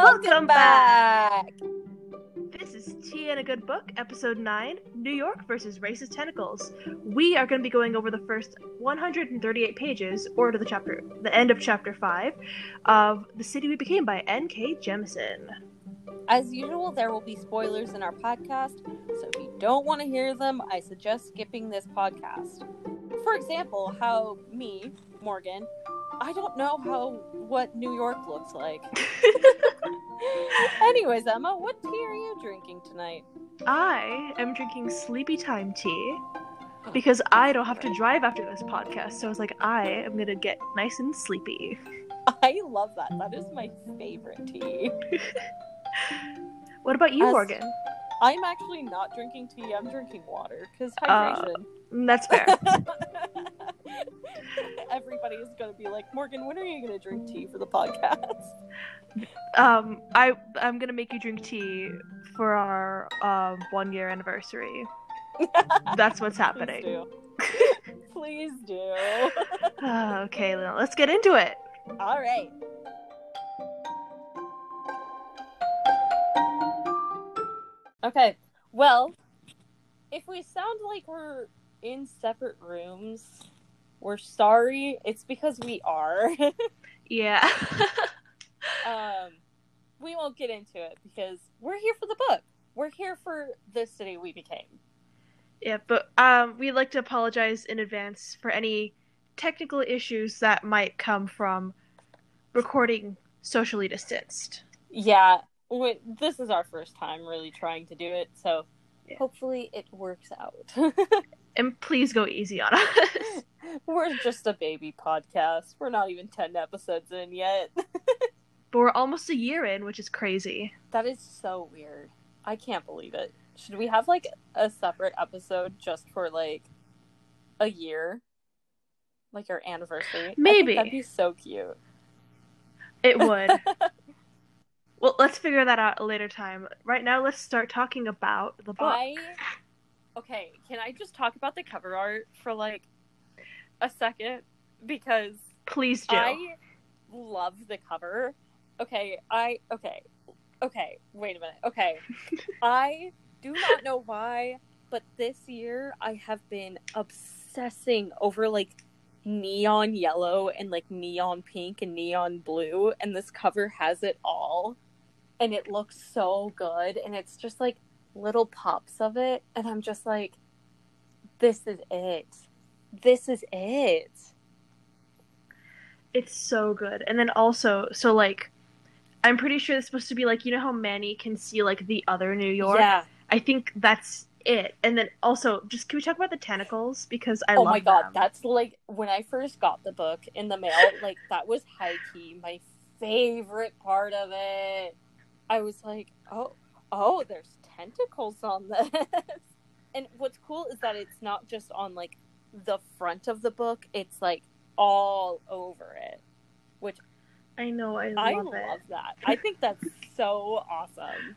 Welcome back. This is Tea and a Good Book, Episode 9 New York versus Racist Tentacles. We are going to be going over the first 138 pages, or to the chapter, the end of Chapter 5, of The City We Became by N.K. Jemisin. As usual, there will be spoilers in our podcast, so if you don't want to hear them, I suggest skipping this podcast. For example, how me, Morgan, I don't know how what New York looks like. Anyways, Emma, what tea are you drinking tonight? I am drinking Sleepy Time tea because I don't have to drive after this podcast, so I was like, I am going to get nice and sleepy. I love that. That is my favorite tea. What about you, As- Morgan? I'm actually not drinking tea. I'm drinking water because Uh, hydration. Mm, That's fair. Everybody is going to be like, Morgan, when are you going to drink tea for the podcast? um, I I'm gonna make you drink tea for our um one year anniversary. That's what's happening. Please do. Please do. Ah, okay, now let's get into it. All right. Okay. Well, if we sound like we're in separate rooms, we're sorry. It's because we are. Yeah. um, we won't get into it because we're here for the book. We're here for the city we became. yeah, but um, we'd like to apologize in advance for any technical issues that might come from recording socially distanced. Yeah, we, this is our first time really trying to do it, so Yeah. hopefully it works out. And please go easy on us. we're just a baby podcast. We're not even 10 episodes in yet. but we're almost a year in, which is crazy. that is so weird. I can't believe it. Should we have like a separate episode just for like a year? Like our anniversary? I think Maybe. that'd be so cute. It would. well, let's figure that out a later time. Right now, let's start talking about the book. I okay. Can I just talk about the cover art for like a second because Please do. I love the cover. Okay, I okay. Okay, wait a minute. Okay. I do not know why, but this year I have been obsessing over like neon yellow and like neon pink and neon blue and this cover has it all and it looks so good and it's just like little pops of it and I'm just like this is it. This is it. It's so good. And then also, so like, I'm pretty sure it's supposed to be like, you know how Manny can see like the other New York? Yeah. I think that's it. And then also, just can we talk about the tentacles? Because I oh love my god, them. that's like when I first got the book in the mail, like that was high key my favorite part of it. I was like, oh, oh, there's tentacles on this. And what's cool is that it's not just on like the front of the book; it's like all over it, which I know, I love I it. love that. I think that's so awesome.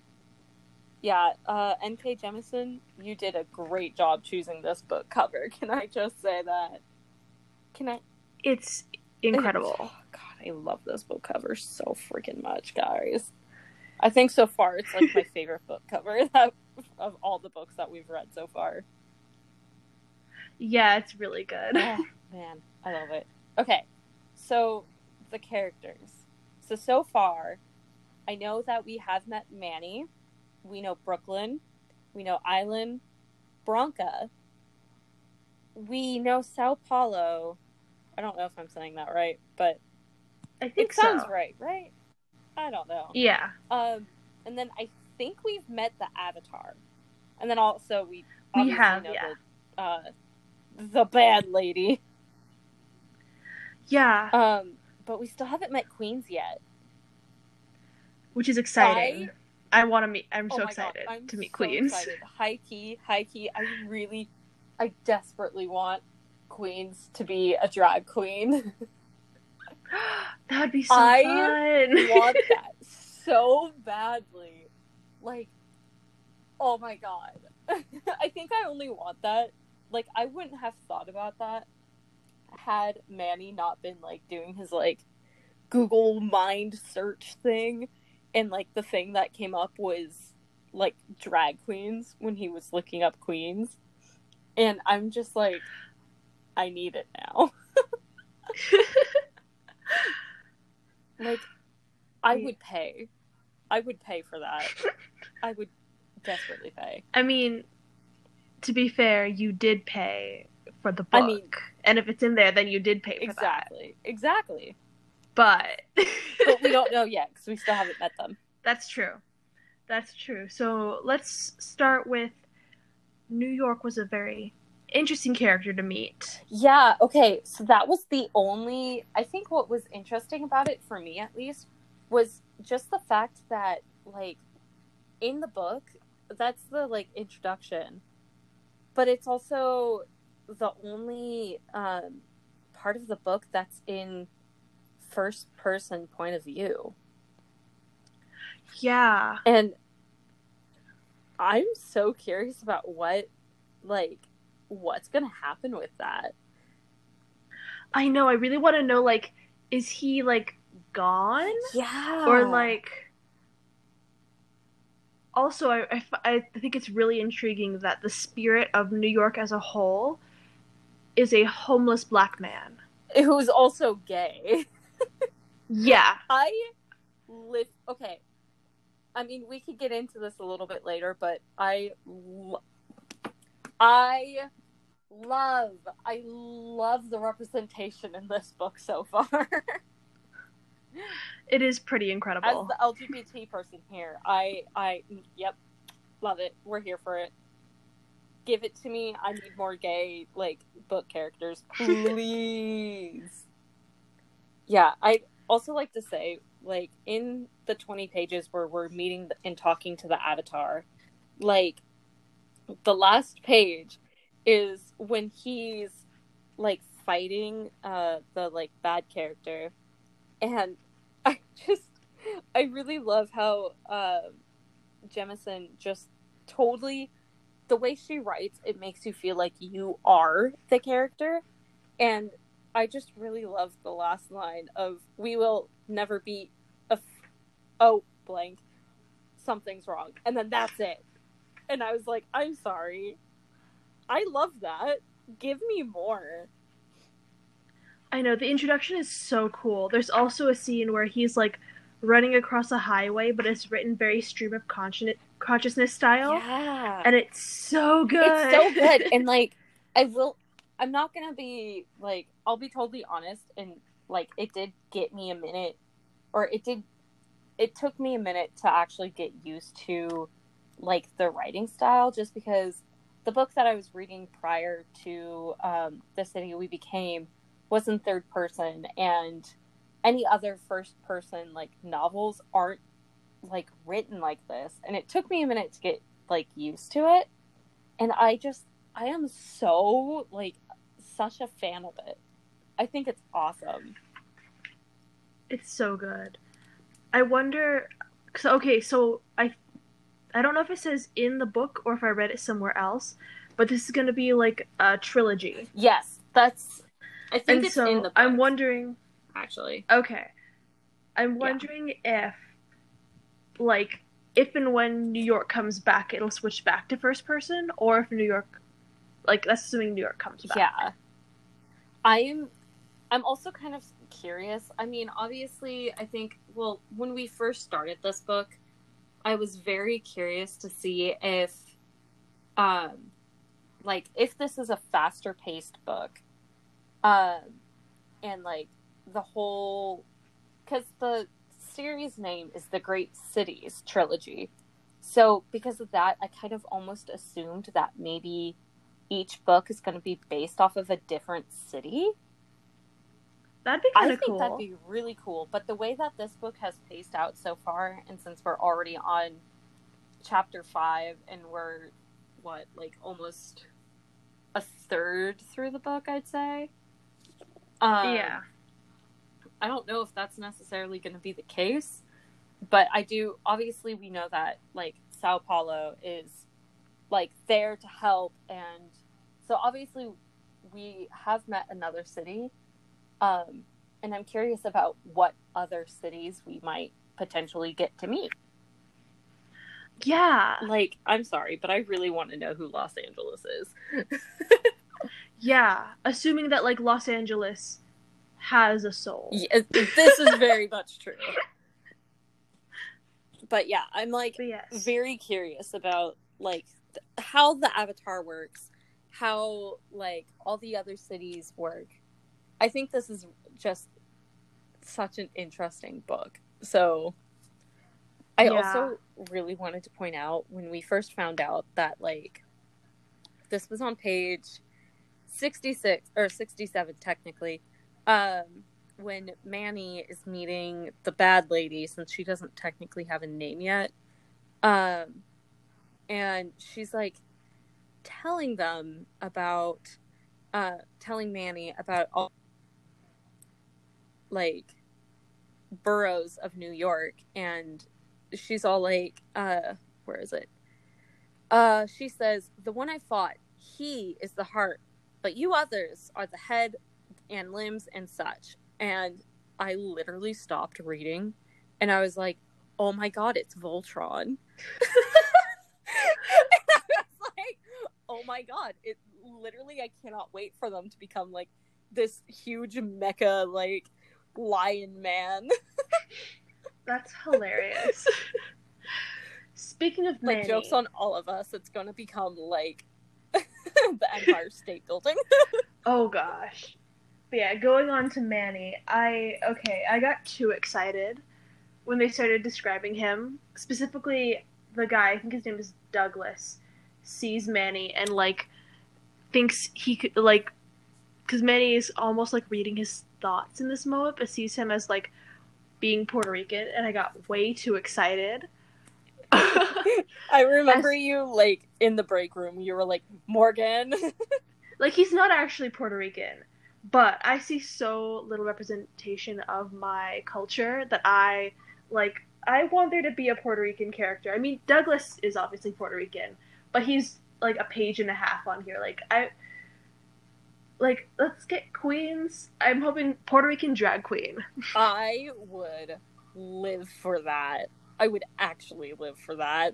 Yeah, uh, N.K. Jemisin, you did a great job choosing this book cover. Can I just say that? Can I? It's incredible. Oh, God, I love this book cover so freaking much, guys. I think so far it's like my favorite book cover that of all the books that we've read so far. Yeah, it's really good. Oh, man, I love it. Okay, so the characters. So so far, I know that we have met Manny. We know Brooklyn. We know Island, Bronca. We know Sao Paulo. I don't know if I'm saying that right, but I think it sounds so. right, right? I don't know. Yeah. Um, and then I think we've met the Avatar, and then also we We have, know yeah. the, uh, the bad lady. Yeah. Um, but we still haven't met Queens yet. Which is exciting. I, want to meet. I'm Oh so excited God, I'm to meet so Queens. excited. High key, high key. I really, I desperately want Queens to be a drag queen. that would be so I fun. want that so badly. Like, oh my god. I think I only want that. Like, I wouldn't have thought about that had Manny not been like doing his like Google mind search thing and like the thing that came up was like drag queens when he was looking up queens. And I'm just like, I need it now. like, I would pay. I would pay for that. I would desperately pay. I mean, to be fair, you did pay for the book. I mean- and if it's in there, then you did pay for that. Exactly. Exactly. But But we don't know yet because we still haven't met them. That's true. That's true. So let's start with New York was a very interesting character to meet. Yeah, okay. So that was the only I think what was interesting about it for me at least was just the fact that like in the book that's the like introduction. But it's also the only um part of the book that's in first person point of view. Yeah. And I'm so curious about what like what's going to happen with that. I know. I really want to know like is he like gone Yeah. or like also I, I, I think it's really intriguing that the spirit of New York as a whole is a homeless black man. who's also gay. Yeah. I live. Okay, I mean we could get into this a little bit later, but I, I love, I love the representation in this book so far. It is pretty incredible As incredible. the LGBT person here, I, I, yep, love it. We're here for it. Give it to me. I need more gay like book characters, please. yeah, I also like to say, like in the twenty pages where we're meeting and talking to the Avatar, like the last page is when he's like fighting uh the like bad character. And i just i really love how uh Jemisin just totally the way she writes it makes you feel like you are the character. And i just really love the last line of we will never be a f- oh blank. Something's wrong. And then that's it. And i was like i'm sorry i love that. Give me more. I know the introduction is so cool. There's also a scene where he's like running across a highway, but it's written very stream of consciousness style, yeah. And it's so good. it's so good. And like i will i'm not gonna be like i'll be totally honest and like it did get me a minute or it did it took me a minute to actually get used to like the writing style just because the book that i was reading prior to um, the city we became was in third person and any other first person like novels aren't like written like this and it took me a minute to get like used to it and i just i am so like such a fan of it i think it's awesome It's so good. I wonder. Okay, so I, I don't know if it says in the book or if I read it somewhere else, but this is gonna be like a trilogy, yes that's i think and it's so in the book, I'm wondering. actually. Okay, I'm wondering if, like, if and when New York comes back, it'll switch back to first person, or if New York, like, that's assuming New York comes back. yeah. I'm i'm also kind of curious. I mean obviously i think well when we first started this book i was very curious to see if um like if this is a faster paced book um and like the whole because the series name is the great cities trilogy. So because of that i kind of almost assumed that maybe each book is going to be based off of a different city That'd be I think cool. that'd be really cool. But the way that this book has paced out so far, and since we're already on chapter five and we're what, like almost a third through the book, I'd say. Um, yeah. I don't know if that's necessarily going to be the case, but I do. Obviously, we know that like Sao Paulo is like there to help, and so obviously we have met another city, um, and I'm curious about what other cities we might potentially get to meet. Yeah. Like, I'm sorry, but I really want to know who Los Angeles is. Yeah. Assuming that like Los Angeles has a soul. Yeah, this is very much true. But yeah, I'm like yes. very curious about like th- how the avatar works, how like all the other cities work. I think this is just such an interesting book. So I Yeah. also really wanted to point out when we first found out that like this was on page 66 or 67 technically um when Manny is meeting the bad lady since she doesn't technically have a name yet um and she's like telling them about uh telling Manny about all like boroughs of New York and she's all like uh where is it? Uh she says the one I fought he is the heart but you others are the head and limbs and such. And I literally stopped reading and I was like oh my god it's Voltron. And I was like oh my god it literally I cannot wait for them to become like this huge mecha like lion man That's hilarious. Speaking of like Manny, jokes on all of us it's gonna become like the empire state building Oh gosh. But yeah, going on to Manny, I okay, I got too excited when they started describing him. Specifically, the guy, I think his name is Douglas, sees Manny and like thinks he could like because Manny is almost like reading his thoughts in this moment, but sees him as like being Puerto Rican, and I got way too excited. i remember you like in the break room you were like morgan like he's not actually Puerto Rican, but I see so little representation of my culture that I like I want there to be a Puerto Rican character. I mean, Douglas is obviously Puerto Rican, but he's like a page and a half on here. Like I like let's get queens. I'm hoping Puerto Rican drag queen. i would live for that i would actually live for that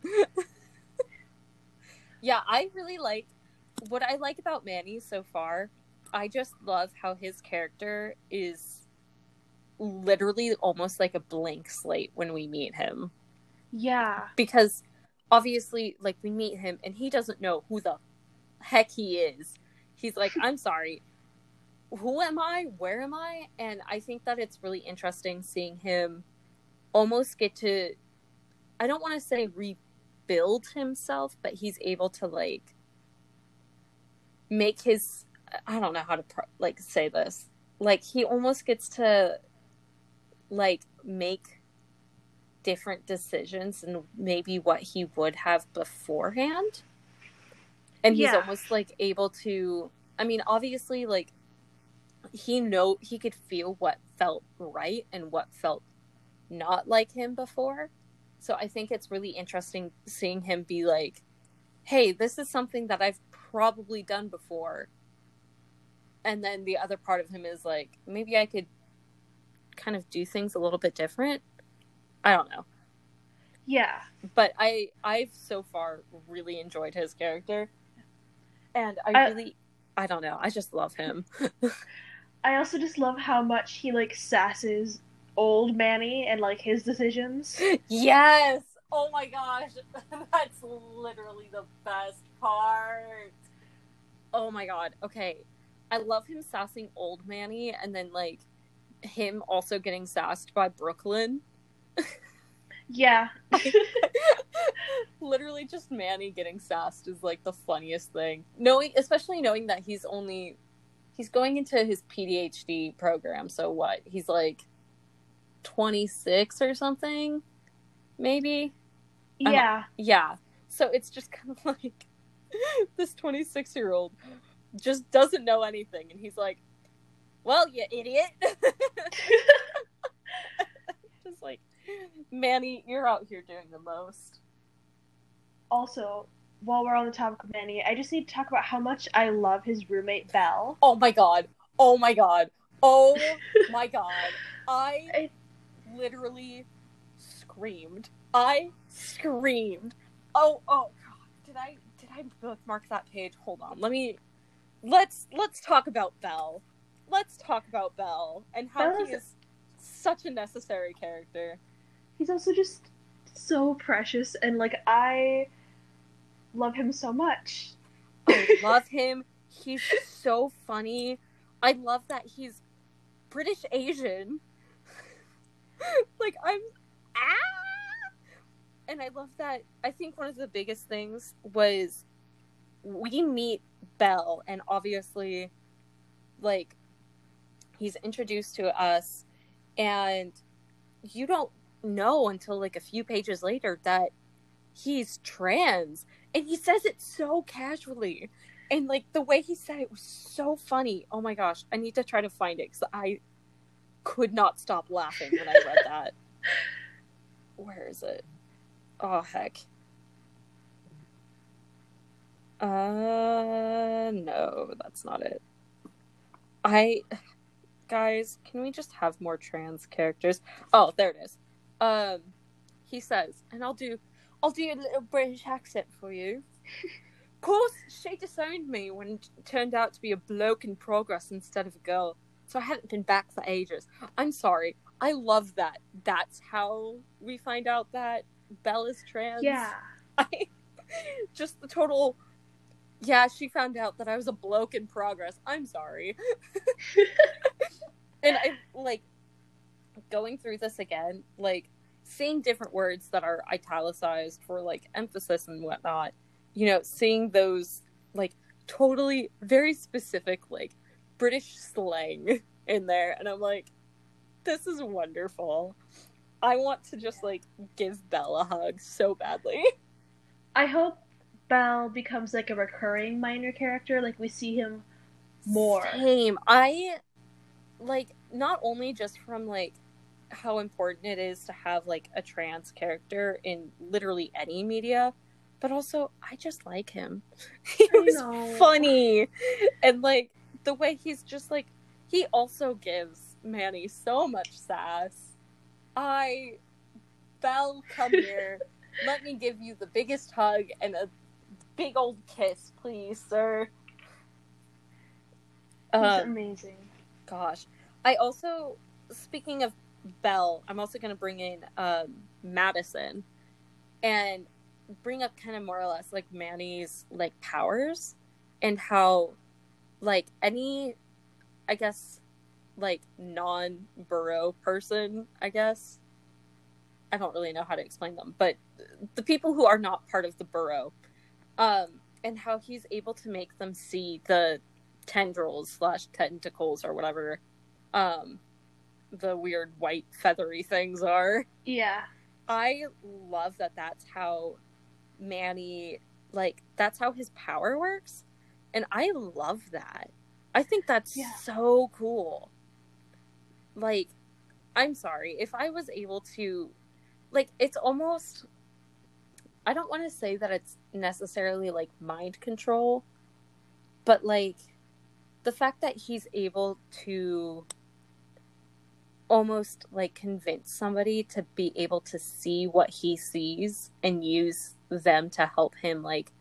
yeah i really like what i like about manny so far i just love how his character is literally almost like a blank slate when we meet him Yeah. because obviously like we meet him and he doesn't know who the heck he is he's like i'm sorry. Who am i? Where am i? And i think that it's really interesting seeing him almost get to i don't want to say rebuild himself but he's able to like make his i don't know how to like say this. Like he almost gets to like make different decisions and maybe what he would have beforehand and he's Yeah. almost like able to i mean obviously like he know he could feel what felt right and what felt not like him before. So i think it's really interesting seeing him be like hey this is something that i've probably done before. And then the other part of him is like maybe i could kind of do things a little bit different. I don't know. Yeah. but I I've so far really enjoyed his character, and I, I- really I don't know I just love him. I also just love how much he like sasses old Manny and like his decisions. yes. Oh my gosh, that's literally the best part. Oh my god. Okay, I love him sassing old Manny, and then like him also getting sassed by Brooklyn. Yeah. literally just Manny getting sassed is like the funniest thing. Knowing especially knowing that he's only he's going into his PhD program, so what? He's like 26 or something maybe. I'm- Yeah. Yeah. So it's just kind of like this 26 year old just doesn't know anything and he's like, "Well, you idiot." Manny, you're out here doing the most. Also, while we're on the topic of Manny, I just need to talk about how much I love his roommate Belle. Oh my god. Oh my god. Oh my god. I I- literally screamed. I screamed. Oh, oh god. Did I did I bookmark that page? Hold on. Let me let's let's talk about Belle. Let's talk about Belle and how Belle he is- is such a necessary character. He's also just so precious, and like I love him so much. I love him. He's so funny. I love that he's British Asian. like I'm ah! And I love that I think one of the biggest things was we meet Belle and obviously like he's introduced to us and you don't know until like a few pages later that he's trans and he says it so casually. And like the way he said it was so funny. Oh my gosh i need to try to find it because i could not stop laughing when i read that. Where is it? Oh heck. Uh no that's not it. I guys can we just have more trans characters? Oh there it is um he says and i'll do i'll do a little british accent for you of course, she disowned me when it turned out to be a bloke in progress instead of a girl. So I haven't been back for ages. I'm sorry. I love that. That's how we find out that Belle is trans. Yeah. I just the total Yeah, she found out that I was a bloke in progress. I'm sorry. and I like going through this again, like seeing different words that are italicized for like emphasis and whatnot you know, seeing those like totally very specific like British slang in there, and I'm like, this is wonderful. I want to just like give Belle a hug so badly. I hope Belle becomes like a recurring minor character. Like we see him more. Same. I like not only just from like how important it is to have like a trans character in literally any media, but also I just like him. He I was know. funny. And like the way he's just like he also gives Manny so much sass. I Belle, come here. Let me give you the biggest hug and a big old kiss, please, sir. He's Um, amazing. gosh i also speaking of belle i'm also going to bring in um, madison and bring up kind of more or less like manny's like powers and how like any i guess like non-borough person i guess i don't really know how to explain them but the people who are not part of the borough um and how he's able to make them see the tendrils slash tentacles or whatever um the weird white feathery things are Yeah. i love that that's how manny like that's how his power works and i love that i think that's Yeah. so cool like i'm sorry if i was able to like it's almost i don't want to say that it's necessarily like mind control but like the fact that he's able to almost like convince somebody to be able to see what he sees and use them to help him like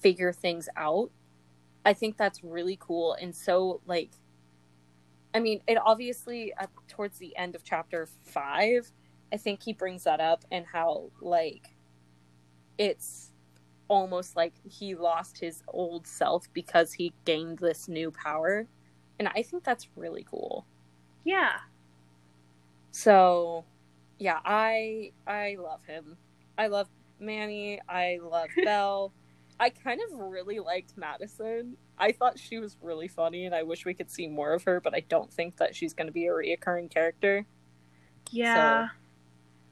figure things out. I think that's really cool and so like i mean it obviously at, towards the end of chapter 5 i think he brings that up and how like it's almost like he lost his old self because he gained this new power. And i think that's really cool. Yeah. So yeah i i love him. I love manny. I love belle. I kind of really liked madison. I thought she was really funny and i wish we could see more of her but i don't think that she's going to be a reoccurring character. Yeah.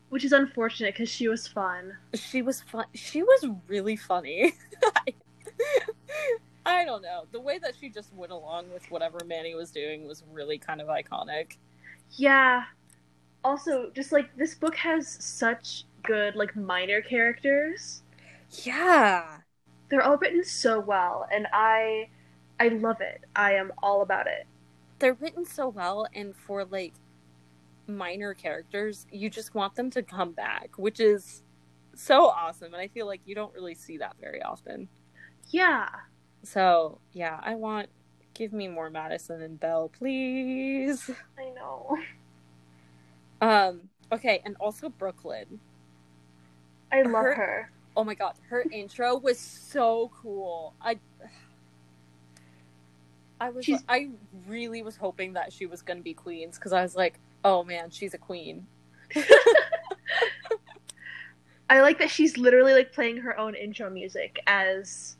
Which is unfortunate because she was fun. she was fun she was really funny. I don't know. The way that she just went along with whatever manny was doing was really kind of iconic. Yeah. Also, just like this book has such good like minor characters. yeah They're all written so well, and I, I love it. I am all about it. they're written so well and for like minor characters, you just want them to come back, which is so awesome. And I feel like you don't really see that very often. Yeah. So, yeah, I want give me more Madison and Belle, please. I know. Um, okay, and also Brooklyn. I love Her- her. Oh my god, her intro was so cool. I I was She's- I really was hoping that she was going to be queens cuz I was like, "Oh man, she's a queen." I like that she's literally like playing her own intro music as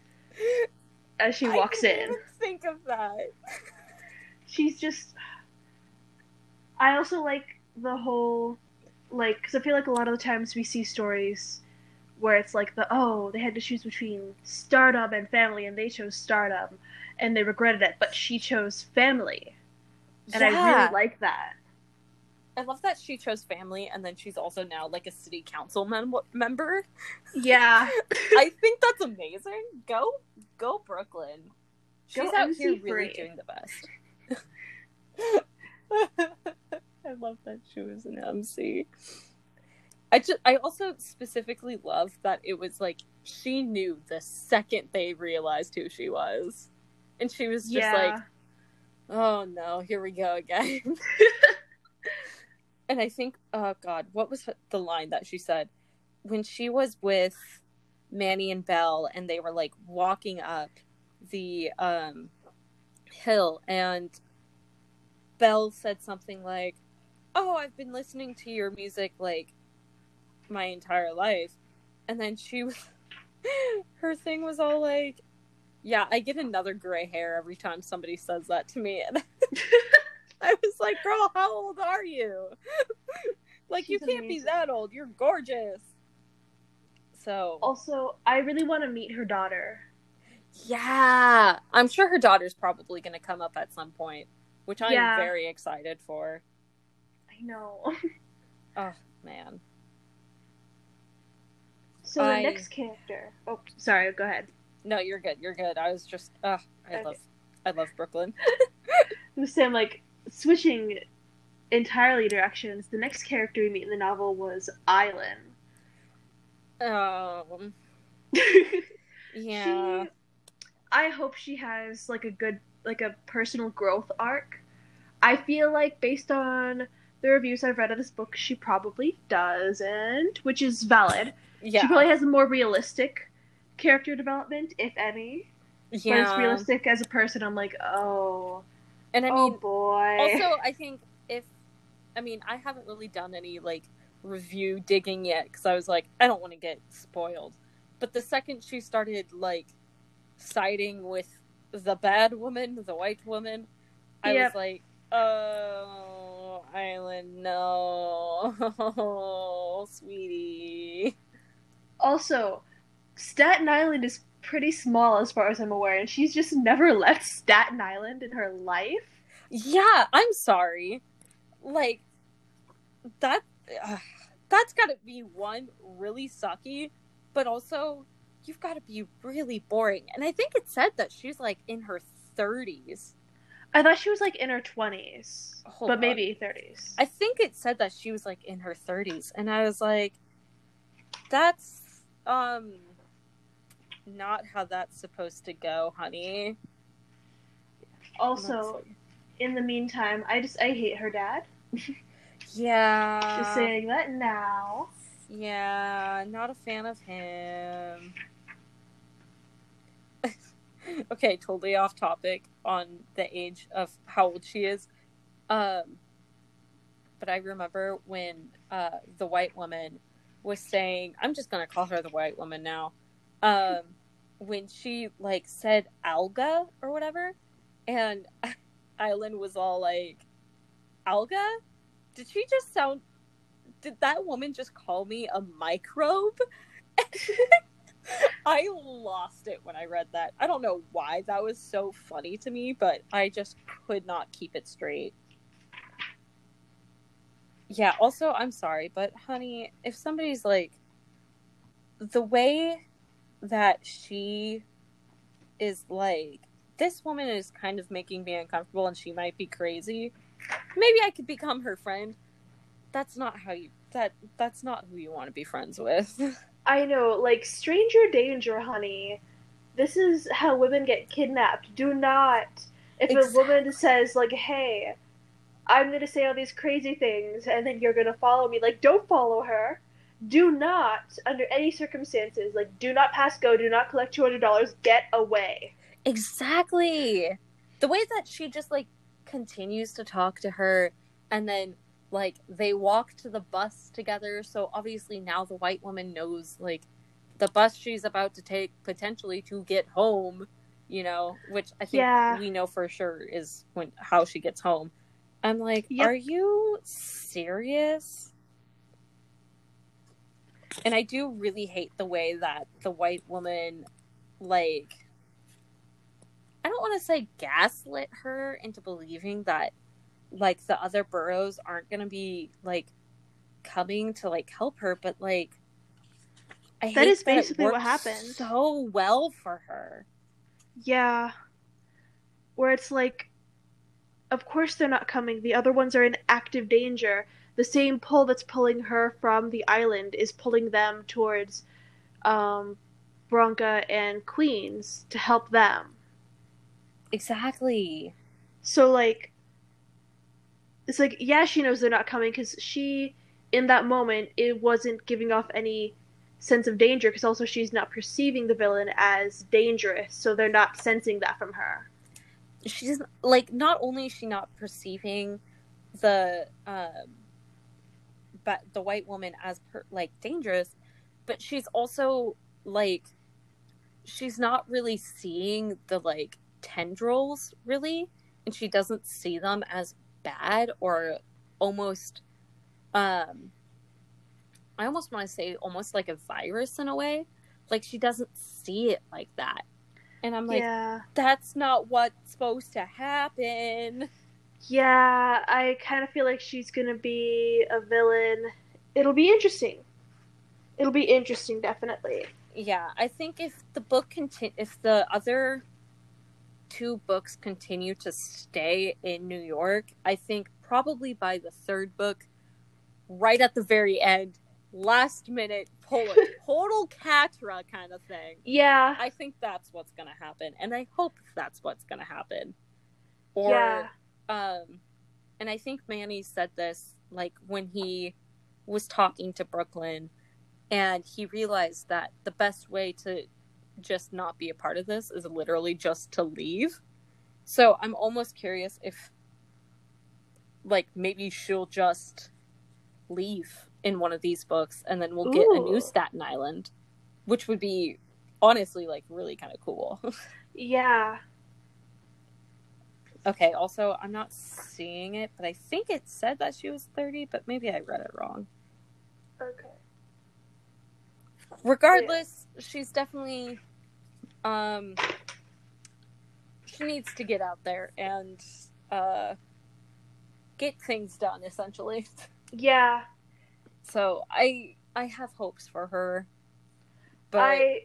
as she walks I in. think of that. she's just i also like the whole like because i feel like a lot of the times we see stories where it's like the oh they had to choose between stardom and family and they chose stardom and they regretted it but she chose family and i really like that I love that she chose family and then she's also now like a city council mem- member. yeah I think that's amazing. Go go Brooklyn. She's Go out MC here really doing the best. I love that she was an MC. I just I also specifically love that it was like she knew the second they realized who she was. And she was just yeah like, "Oh no, here we go again." and I think, oh God, what was the line that she said when she was with Manny and Belle, and they were like walking up the um, hill, and Belle said something like, "Oh, I've been listening to your music like my entire life," and then she was, her thing was all like. Yeah, I get another gray hair every time somebody says that to me. And I was like, girl, how old are you? like, you can't be that old. You're gorgeous. So, also i really want to meet her daughter yeah. I'm sure her daughter's probably going to come up at some point, which I'm Yeah. very excited for. Know Oh, man. so I- the next character oh sorry go ahead No, you're good. You're good. I was just, uh, I Okay. love, I love Brooklyn. Sam, like switching entirely directions. The next character we meet in the novel was Island. Um, yeah. She, I hope she has like a good, like a personal growth arc. I feel like based on the reviews I've read of this book, she probably doesn't, which is valid. Yeah. She probably has a more realistic character development, if any. But it's realistic as a person. I'm like, oh, And I oh mean, boy. also i think if i mean i haven't really done any like review digging yet because i was like i don't want to get spoiled but the second she started like siding with the bad woman the white woman i Yep. was like oh island. No sweetie. Also, Staten Island is pretty small as far as I'm aware, and she's just never left Staten Island in her life. yeah i'm sorry. Like that uh, that's got to be one really sucky but also you've got to be really boring. And i think it said that she's like in her 30s I thought she was like in her 20s, Hold but on. maybe 30s. i think it said that she was like in her 30s and i was like that's um not how that's supposed to go honey also, in the meantime, I just I hate her dad. yeah Just saying that now. Yeah, not a fan of him. okay, totally off topic on the age of how old she is. Um, but I remember when uh, the white woman was saying, I'm just going to call her the white woman now. Um, when she like said alga or whatever, and Island was all like, Alga? Did she just sound did that woman just call me a microbe? I lost it when I read that. I don't know why that was so funny to me, but I just could not keep it straight. Yeah, also, I'm sorry, but honey, if somebody's like, the way that she is like, this woman is kind of making me uncomfortable and she might be crazy, maybe I could become her friend that's not how you that that's not who you want to be friends with. I know, like stranger danger, honey. This is how women get kidnapped. Do not. If Exact- a woman says like, "Hey, I'm gonna say all these crazy things, and then you're gonna follow me," like, don't follow her. Do not, under any circumstances, like, do not pass go. Do not collect two hundred dollars. Get away. Exactly. The way that she just like continues to talk to her and then like they walk to the bus together, so obviously now the white woman knows like the bus she's about to take potentially to get home, you know, which I think Yeah. we know for sure is when how she gets home. I'm like, Yep. are you serious? And I do really hate the way that the white woman like I don't want to say gaslit her into believing that like the other boroughs aren't going to be like coming to like help her, but like I That is basically what worked happened. So well for her. Yeah. Where it's like, of course they're not coming. The other ones are in active danger. The same pull that's pulling her from the island is pulling them towards um, Bronca and Queens to help them. Exactly. So, like, it's like, yeah, she knows they're not coming because she, in that moment, it wasn't giving off any sense of danger because also she's not perceiving the villain as dangerous, so they're not sensing that from her. She's like not only is she not perceiving the um but the white woman as per, like dangerous, but she's also like she's not really seeing the like tendrils really and she doesn't see them as bad or almost um I almost want to say almost like a virus in a way. Like she doesn't see it like that. And I'm like, yeah. that's not what's supposed to happen. Yeah, I kind of feel like she's gonna be a villain. It'll be interesting. It'll be interesting, definitely. Yeah, I think if the book conti- if the other two books continue to stay in New York, I think probably by the third book, right at the very end, last minute, pull a total Catra kind of thing. Yeah, I think that's what's gonna happen, and I hope that's what's gonna happen. Or, yeah, um, and I think Manny said this like when he was talking to Brooklyn, and he realized that the best way to just not be a part of this is literally just to leave. So I'm almost curious if, like, maybe she'll just leave in one of these books, and then we'll get a new Staten Island, which would be honestly like really kind of cool. yeah. Okay, also, I'm not seeing it, but I think it said that she was 30, but maybe I read it wrong. Okay. Regardless, she's definitely um she needs to get out there and uh get things done essentially. Yeah, So, I I have hopes for her. But I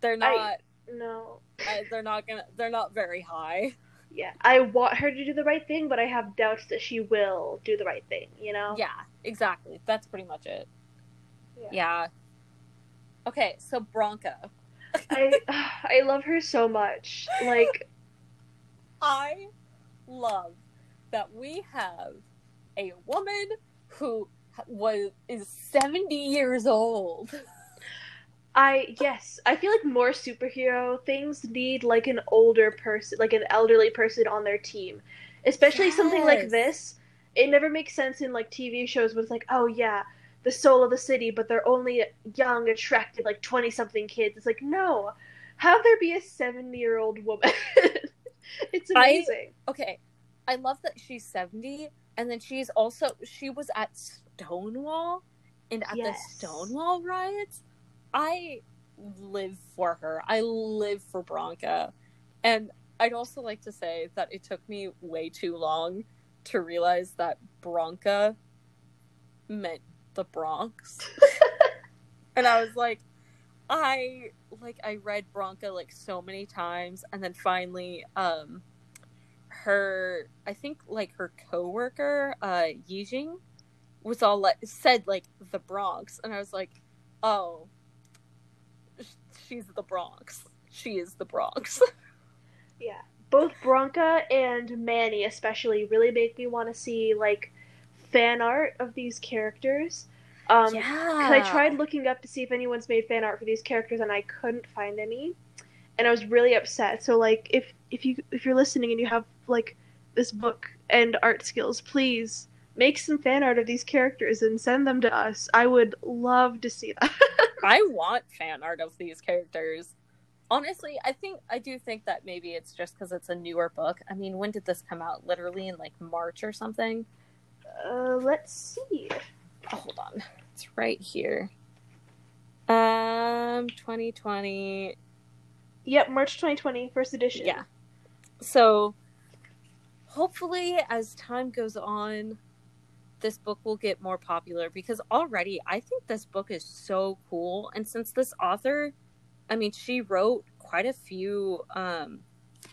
they're not no. I, they're not to they're not very high. Yeah, I want her to do the right thing, but I have doubts that she will do the right thing. You know? Yeah, exactly. That's pretty much it. Yeah. yeah. Okay, so Bronca. I I love her so much. Like, I love that we have a woman who was is 70 years old. I yes, I feel like more superhero things need like an older person, like an elderly person on their team. Especially something like this. It never makes sense in like TV shows where it's like, oh yeah, the soul of the city, but they're only young, attractive, like twenty something kids. It's like, no. Have there be a seventy year old woman. it's I- amazing. Okay, I love that she's 70 and then she's also she was at Stonewall and at Yes. the Stonewall riots. I live for her. I live for Bronca. And I'd also like to say that it took me way too long to realize that Bronca meant the Bronx. and I was like, I like I read Bronca like so many times and then finally um her I think like her coworker, uh Yijing, was all like said like the Bronx, and I was like, oh, she's the Bronx. She is the Bronx. yeah, both Bronca and Manny especially really make me want to see like fan art of these characters. Um, yeah. I tried looking up to see if anyone's made fan art for these characters, and I couldn't find any, and I was really upset. So like, if if you if you're listening and you have like this book and art skills, please make some fan art of these characters and send them to us. I would love to see that. I want fan art of these characters. Honestly, I think I do think that maybe it's just because it's a newer book. I mean, when did this come out? Literally in like March or something. Uh, let's see. Oh, hold on, it's right here. Um, 2020. Yep, March 2020, first edition. Yeah. So, hopefully, as time goes on, this book will get more popular because already I think this book is so cool. And since this author, I mean, she wrote quite a few um,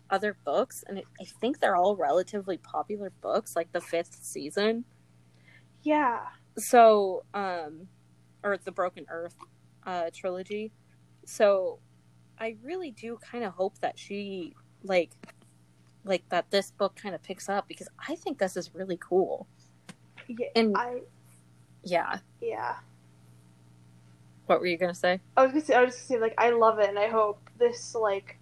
other books, and I think they're all relatively popular books, like the fifth season. Yeah. So, um, or the Broken Earth uh, trilogy. So, I really do kind of hope that she like like that this book kind of picks up because I think this is really cool. Yeah, And- I Yeah. yeah. What were you gonna say? I was gonna say, I was just gonna say, like, I love it, and I hope this like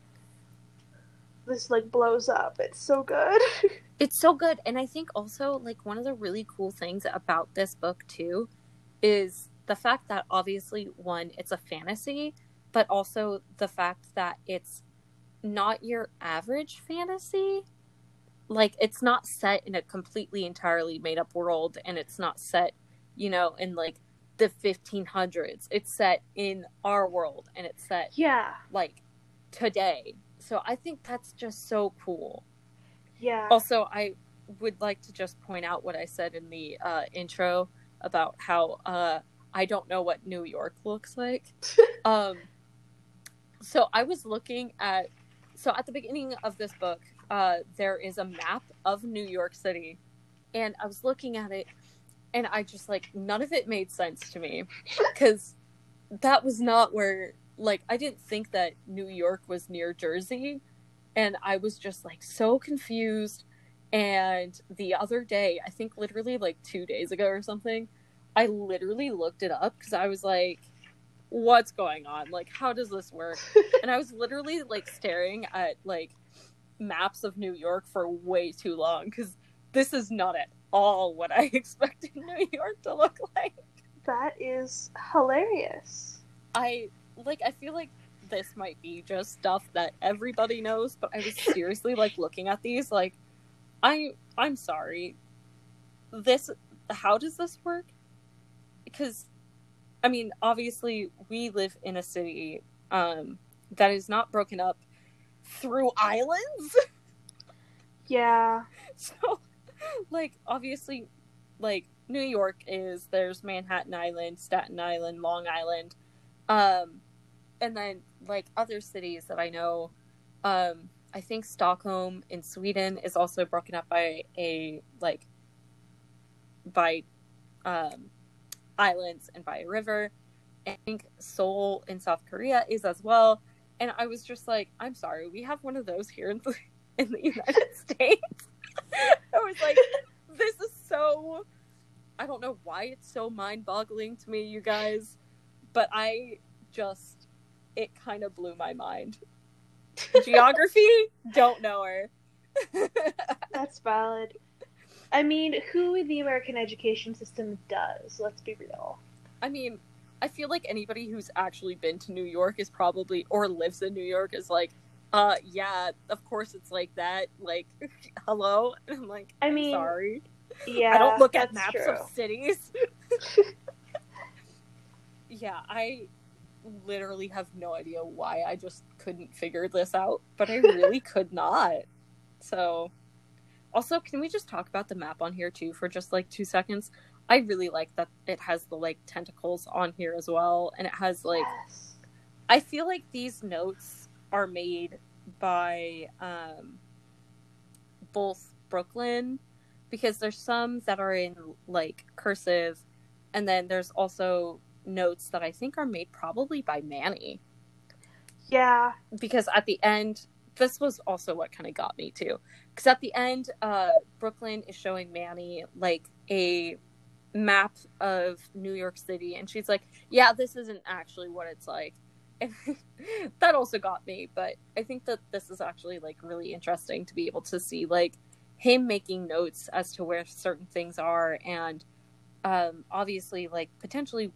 this like blows up. It's so good. It's so good. And I think also, like, one of the really cool things about this book, too, is the fact that obviously, one, it's a fantasy, but also the fact that it's not your average fantasy. Like, it's not set in a completely, entirely made up world, and it's not set, you know, in like the 1500s. It's set in our world, and it's set yeah, like today. So I think that's just so cool. Yeah, Also, I would like to just point out what I said in the uh, intro about how uh, I don't know what New York looks like. um, so I was looking at, so at the beginning of this book, uh, there is a map of New York City, and I was looking at it, and I just like none of it made sense to me because that was not where like I didn't think that New York was near Jersey and I was just like so confused. And the other day, I think literally like two days ago or something, I literally looked it up because I was like, what's going on? Like, how does this work? and I was literally like staring at like maps of New York for way too long because this is not at all what I expected New York to look like. that is hilarious. I like I feel like this might be just stuff that everybody knows, but I was seriously like looking at these like I I'm sorry. This how does this work? Because I mean, obviously we live in a city um that is not broken up through islands. Yeah, so like obviously like New York is there's Manhattan Island, Staten Island, Long Island. Um and then like other cities that I know um I think Stockholm in Sweden is also broken up by a like by um islands and by a river. I think Seoul in South Korea is as well. And I was just like, I'm sorry, we have one of those here in the, in the United States. I was like, this is so. I don't know why it's so mind boggling to me, you guys, but I just. It kind of blew my mind. Geography? don't know her. that's valid. I mean, who the American education system does? Let's be real. I mean, I feel like anybody who's actually been to New York is probably, or lives in New York, is like, uh, yeah, of course it's like that. Like, hello? And I'm like, I mean, sorry. yeah, I don't look at maps true. of cities. yeah, I literally have no idea why I just couldn't figure this out, but I really could not. So, also, can we just talk about the map on here too for just like two seconds? I really like that it has the like tentacles on here as well, and it has like Yes. I feel like these notes are made by um, both Brooklyn because there's some that are in like cursive, and then there's also notes that I think are made probably by Manny. Yeah. Because at the end, this was also what kind of got me too. Because at the end, uh, Brooklyn is showing Manny like a map of New York City, and she's like, "Yeah, this isn't actually what it's like." And that also got me, but I think that this is actually like really interesting to be able to see like him making notes as to where certain things are, and um, obviously like potentially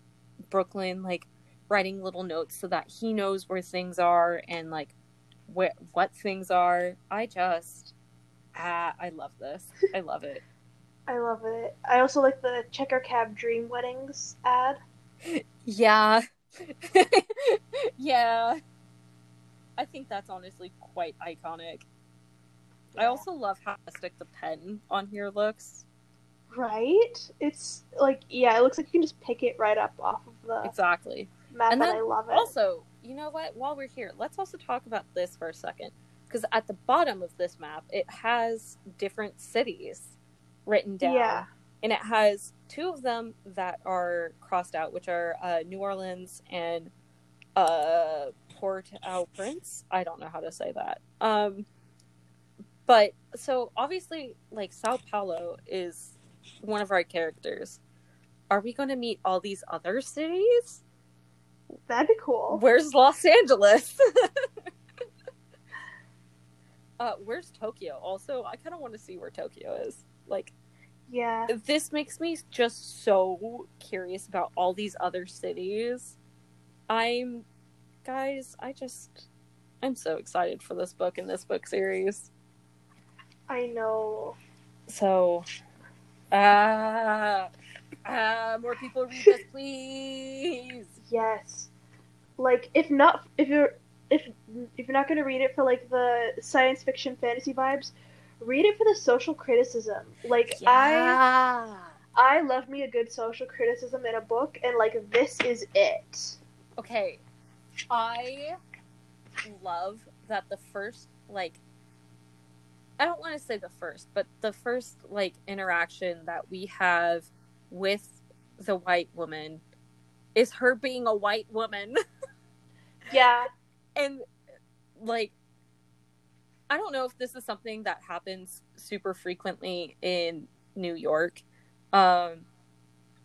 Brooklyn like writing little notes so that he knows where things are and like where what things are. I just ah, I love this. I love it. I love it. I also like the checker cab dream weddings ad. Yeah. yeah. I think that's honestly quite iconic. I also love how stick the pen on here looks. Right? It's like yeah, it looks like you can just pick it right up off of the Exactly. map, And and, I love it. Also, you know what? While we're here, let's also talk about this for a second. Because at the bottom of this map, it has different cities written down. Yeah. And it has two of them that are crossed out, which are uh, New Orleans and uh, Port au Prince. I don't know how to say that. Um, but so obviously, like Sao Paulo is one of our characters. Are we going to meet all these other cities? That'd be cool. Where's Los Angeles? uh, where's Tokyo? Also, I kind of want to see where Tokyo is. Like, Yeah. this makes me just so curious about all these other cities. I'm, guys, I just, I'm so excited for this book and this book series. I know. So, ah, ah, more people read this, please. Yes. Like if not if you're if if you're not gonna read it for like the science fiction fantasy vibes, read it for the social criticism. Like I I love me a good social criticism in a book and like this is it. Okay, I love that the first like I don't want to say the first, but the first like interaction that we have with the white woman is her being a white woman Yeah. and like I don't know if this is something that happens super frequently in New York um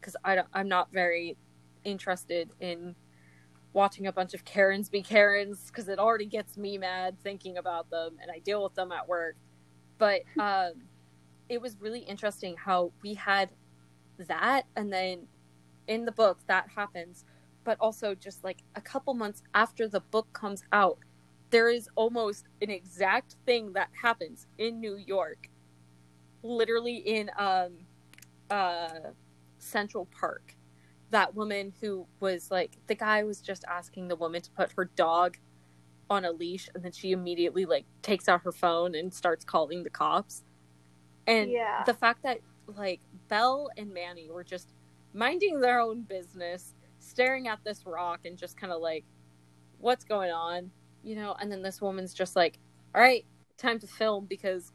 cuz I don't I'm not very interested in watching a bunch of Karens be Karens cuz it already gets me mad thinking about them and I deal with them at work but um it was really interesting how we had that and then in the book that happens but also just like a couple months after the book comes out there is almost an exact thing that happens in New York literally in um uh Central Park. That woman who was like the guy was just asking the woman to put her dog on a leash and then she immediately like takes out her phone and starts calling the cops and Yeah. the fact that like Bel and Manny were just minding their own business staring at this rock and just kind of like what's going on you know and then this woman's just like all right time to film because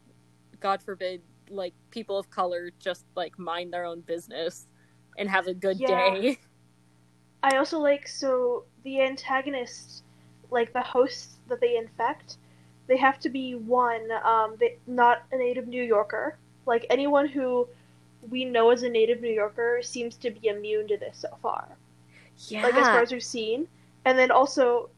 god forbid like people of color just like mind their own business and have a good Yeah. day I also like so the antagonists, like the hosts that they infect, they have to be one, um, they, not a native New Yorker. Like anyone who we know as a native New Yorker seems to be immune to this so far. yeah Like as far as we've seen, and then also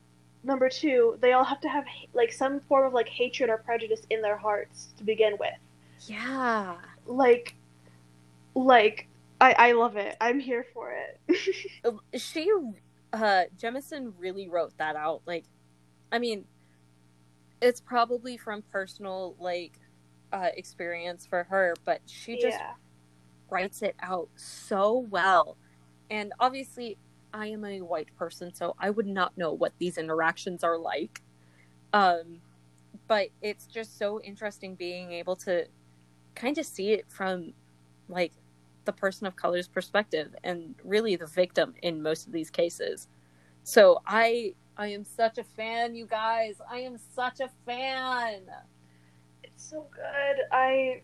number two, they all have to have like some form of like hatred or prejudice in their hearts to begin with. yeah Like, like I I love it. I'm here for it. she uh Jemisin really wrote that out like i mean it's probably from personal like uh experience for her but she just yeah. writes it out so well and obviously i am a white person so i would not know what these interactions are like um but it's just so interesting being able to kind of see it from like the person of color's perspective and really the victim in most of these cases so i i am such a fan you guys i am such a fan It's so good. I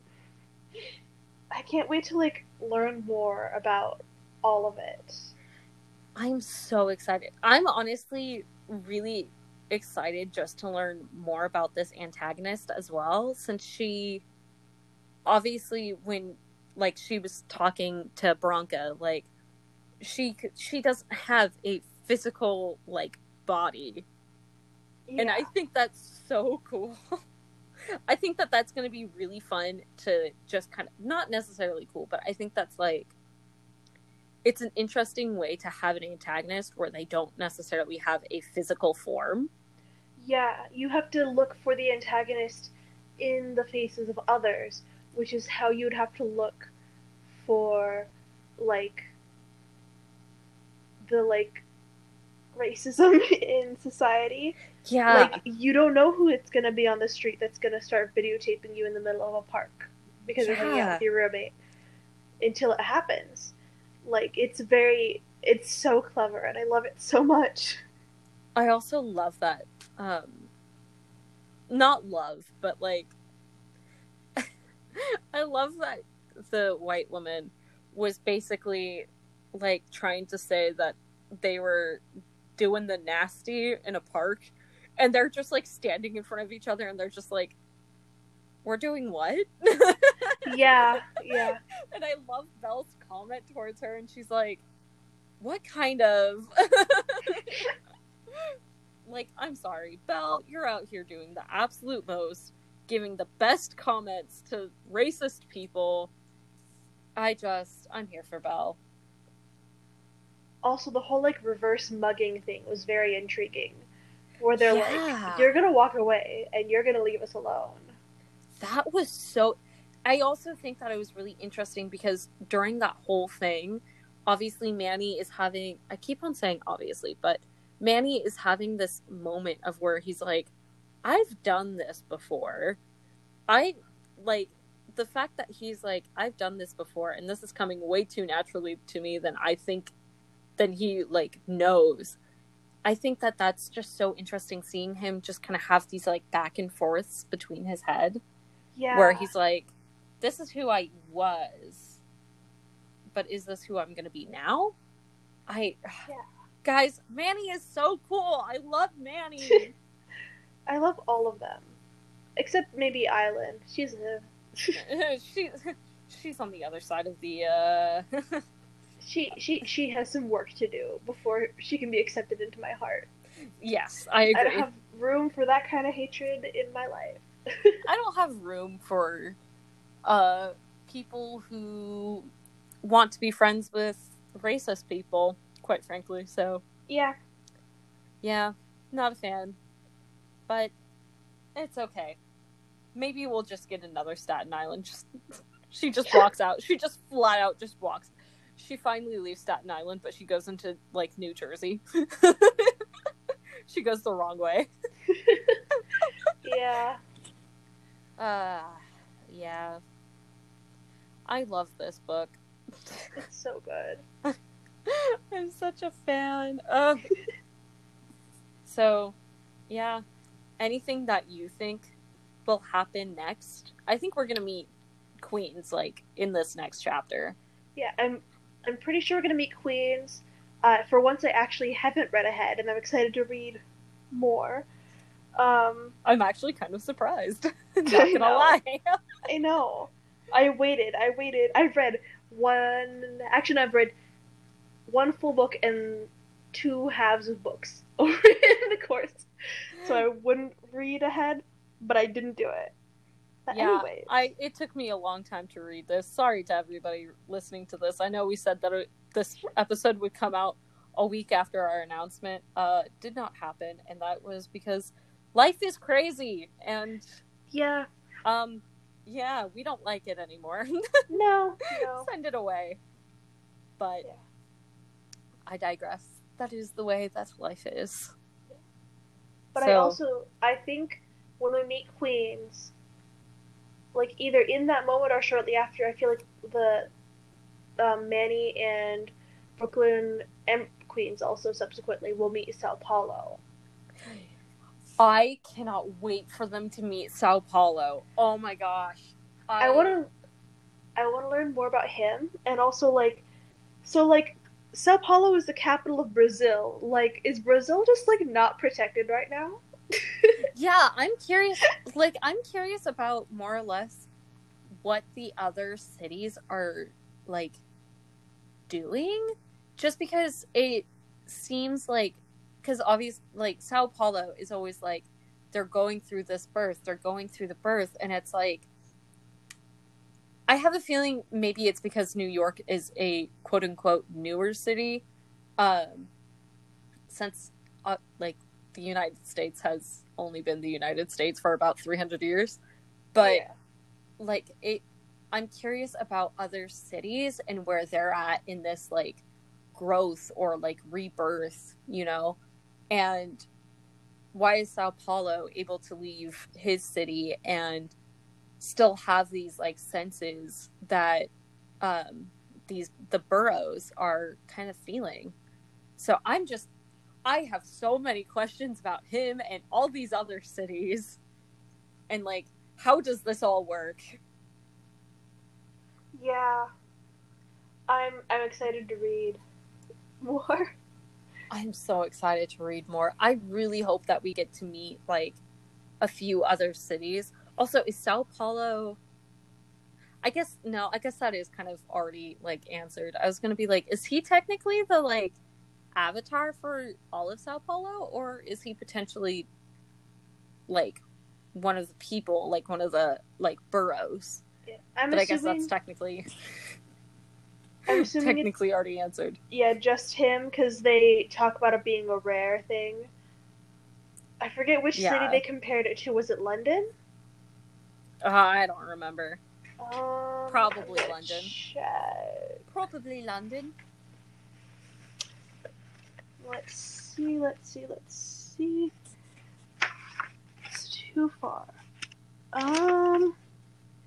I can't wait to like learn more about all of it. I'm so excited. I'm honestly really excited just to learn more about this antagonist as well since she obviously when like she was talking to Bronca like she she doesn't have a physical like body Yeah. and I think that's so cool. I think that that's going to be really fun to just kind of not necessarily cool, but I think that's like it's an interesting way to have an antagonist where they don't necessarily have a physical form. Yeah, you have to look for the antagonist in the faces of others, which is how you'd have to look for like the like racism in society. Yeah. Like you don't know who it's gonna be on the street that's gonna start videotaping you in the middle of a park because you're hanging out Yeah. with your roommate until it happens. Like it's very it's so clever and I love it so much. I also love that um not love, but like I love that the white woman was basically like trying to say that they were doing the nasty in a park and they're just like standing in front of each other and they're just like we're doing what? Yeah, yeah. and I love Bel's comment towards her and she's like what kind of like i'm sorry bel you're out here doing the absolute most giving the best comments to racist people i just i'm here for bel. Also the whole like reverse mugging thing was very intriguing. Where they're Yeah. like you're gonna walk away and you're gonna leave us alone. That was so i also think that it was really interesting because during that whole thing obviously manny is having i keep on saying obviously but manny is having this moment of where he's like i've done this before i like the fact that he's like i've done this before and this is coming way too naturally to me than i think than he like knows i think that that's just so interesting seeing him just kind of have these like back and forths between his head yeah where he's like, "This is who I was, but is this who I'm going to be now?" I, Yeah. guys, Manny is so cool. I love Manny. i love all of them except maybe island she's a she, she's on the other side of the. uh she she she has some work to do before she can be accepted into my heart Yes, I agree. i don't have room for that kind of hatred in my life I don't have room for uh people who want to be friends with racist people. Quite frankly, so yeah Yeah, not a fan. But it's okay. Maybe we'll just get another Staten Island. Just she just walks out. She just flat out just walks. She finally leaves Staten Island, but she goes into like New Jersey. she goes the wrong way. yeah Uh yeah. I love this book. it's so good I'm such a fan. Ugh. so, yeah. Anything that you think will happen next? I think we're gonna meet queens like in this next chapter. Yeah, I'm I'm pretty sure we're gonna meet queens. Uh, for once, I actually haven't read ahead, and I'm excited to read more. Um, I'm actually kind of surprised. Not I gonna know. lie. I know. I waited. I waited. I've read one. Actually, I've read one full book and two halves of books over in the course, so I wouldn't read ahead, but I didn't do it. But yeah, anyways, I it took me a long time to read this. Sorry to everybody listening to this. I know we said that it, this episode would come out a week after our announcement. Uh, did not happen, and that was because life is crazy, and yeah, um, yeah, we don't like it anymore. no, no. Send it away. But Yeah. I digress. That is the way that life is. But I also I think when we meet queens, like either in that moment or shortly after, I feel like the um, Manny and Brooklyn and queens also subsequently will meet Sao Paulo. I cannot wait for them to meet Sao Paulo. Oh my gosh. I want to. I want to learn more about him and also like so like Sao Paulo is the capital of Brazil. Like is Brazil just like not protected right now? yeah, I'm curious like I'm curious about more or less what the other cities are like doing just because it seems like because obviously like Sao Paulo is always like they're going through this birth, they're going through the birth and it's like I have a feeling maybe it's because New York is a quote unquote newer city. Um, since uh, like the United States has only been the United States for about 300 years. But yeah. like it I'm curious about other cities and where they're at in this like growth or like rebirth, you know. And why is Sao Paulo able to leave his city and still have these like senses that um these the boroughs are kind of feeling. So i'm just i have so many questions about him and all these other cities. And like how does this all work? Yeah. I'm i'm excited to read more. I'm so excited to read more. I really hope that we get to meet like a few other cities also, is Sao Paulo? I guess no. I guess that is kind of already like answered. I was gonna be like, is he technically the like avatar for all of Sao Paulo, or is he potentially like one of the people, like one of the like boroughs? Yeah, I'm but assuming... I guess that's technically. I'm assuming technically already answered. Yeah, just him because they talk about it being a rare thing. I forget which yeah. city they compared it to. Was it London? Uh, I don't remember. Um, Probably London. Check. Probably London. Let's see, let's see, let's see. It's too far. Um.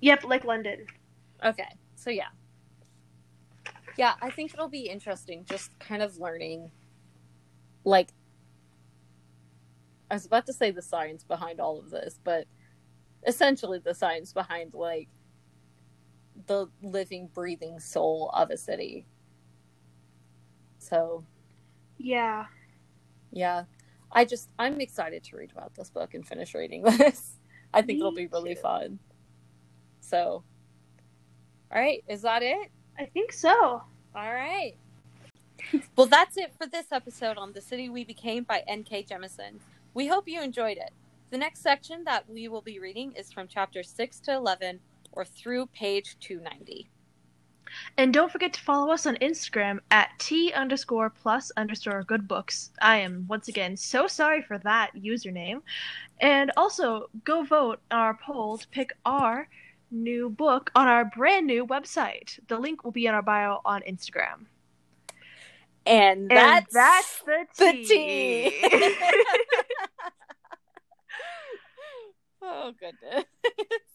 Yep, like London. Okay, so yeah. Yeah, I think it'll be interesting just kind of learning, like, I was about to say the science behind all of this, but essentially the science behind like the living breathing soul of a city. So yeah. yeah. I just i'm excited to read about this book and finish reading this. I think Me it'll be really too. fun. So all right is that it? I think so. All right well that's it for this episode on the city we became by nk jemisin we hope you enjoyed it the next section that we will be reading is from chapter 6 to 11 or through page 290. And don't forget to follow us on Instagram at T underscore plus underscore good books. I am once again so sorry for that username. And also go vote on our poll to pick our new book on our brand new website. The link will be in our bio on Instagram. And that's, and that's the tea. The tea. Oh goodness.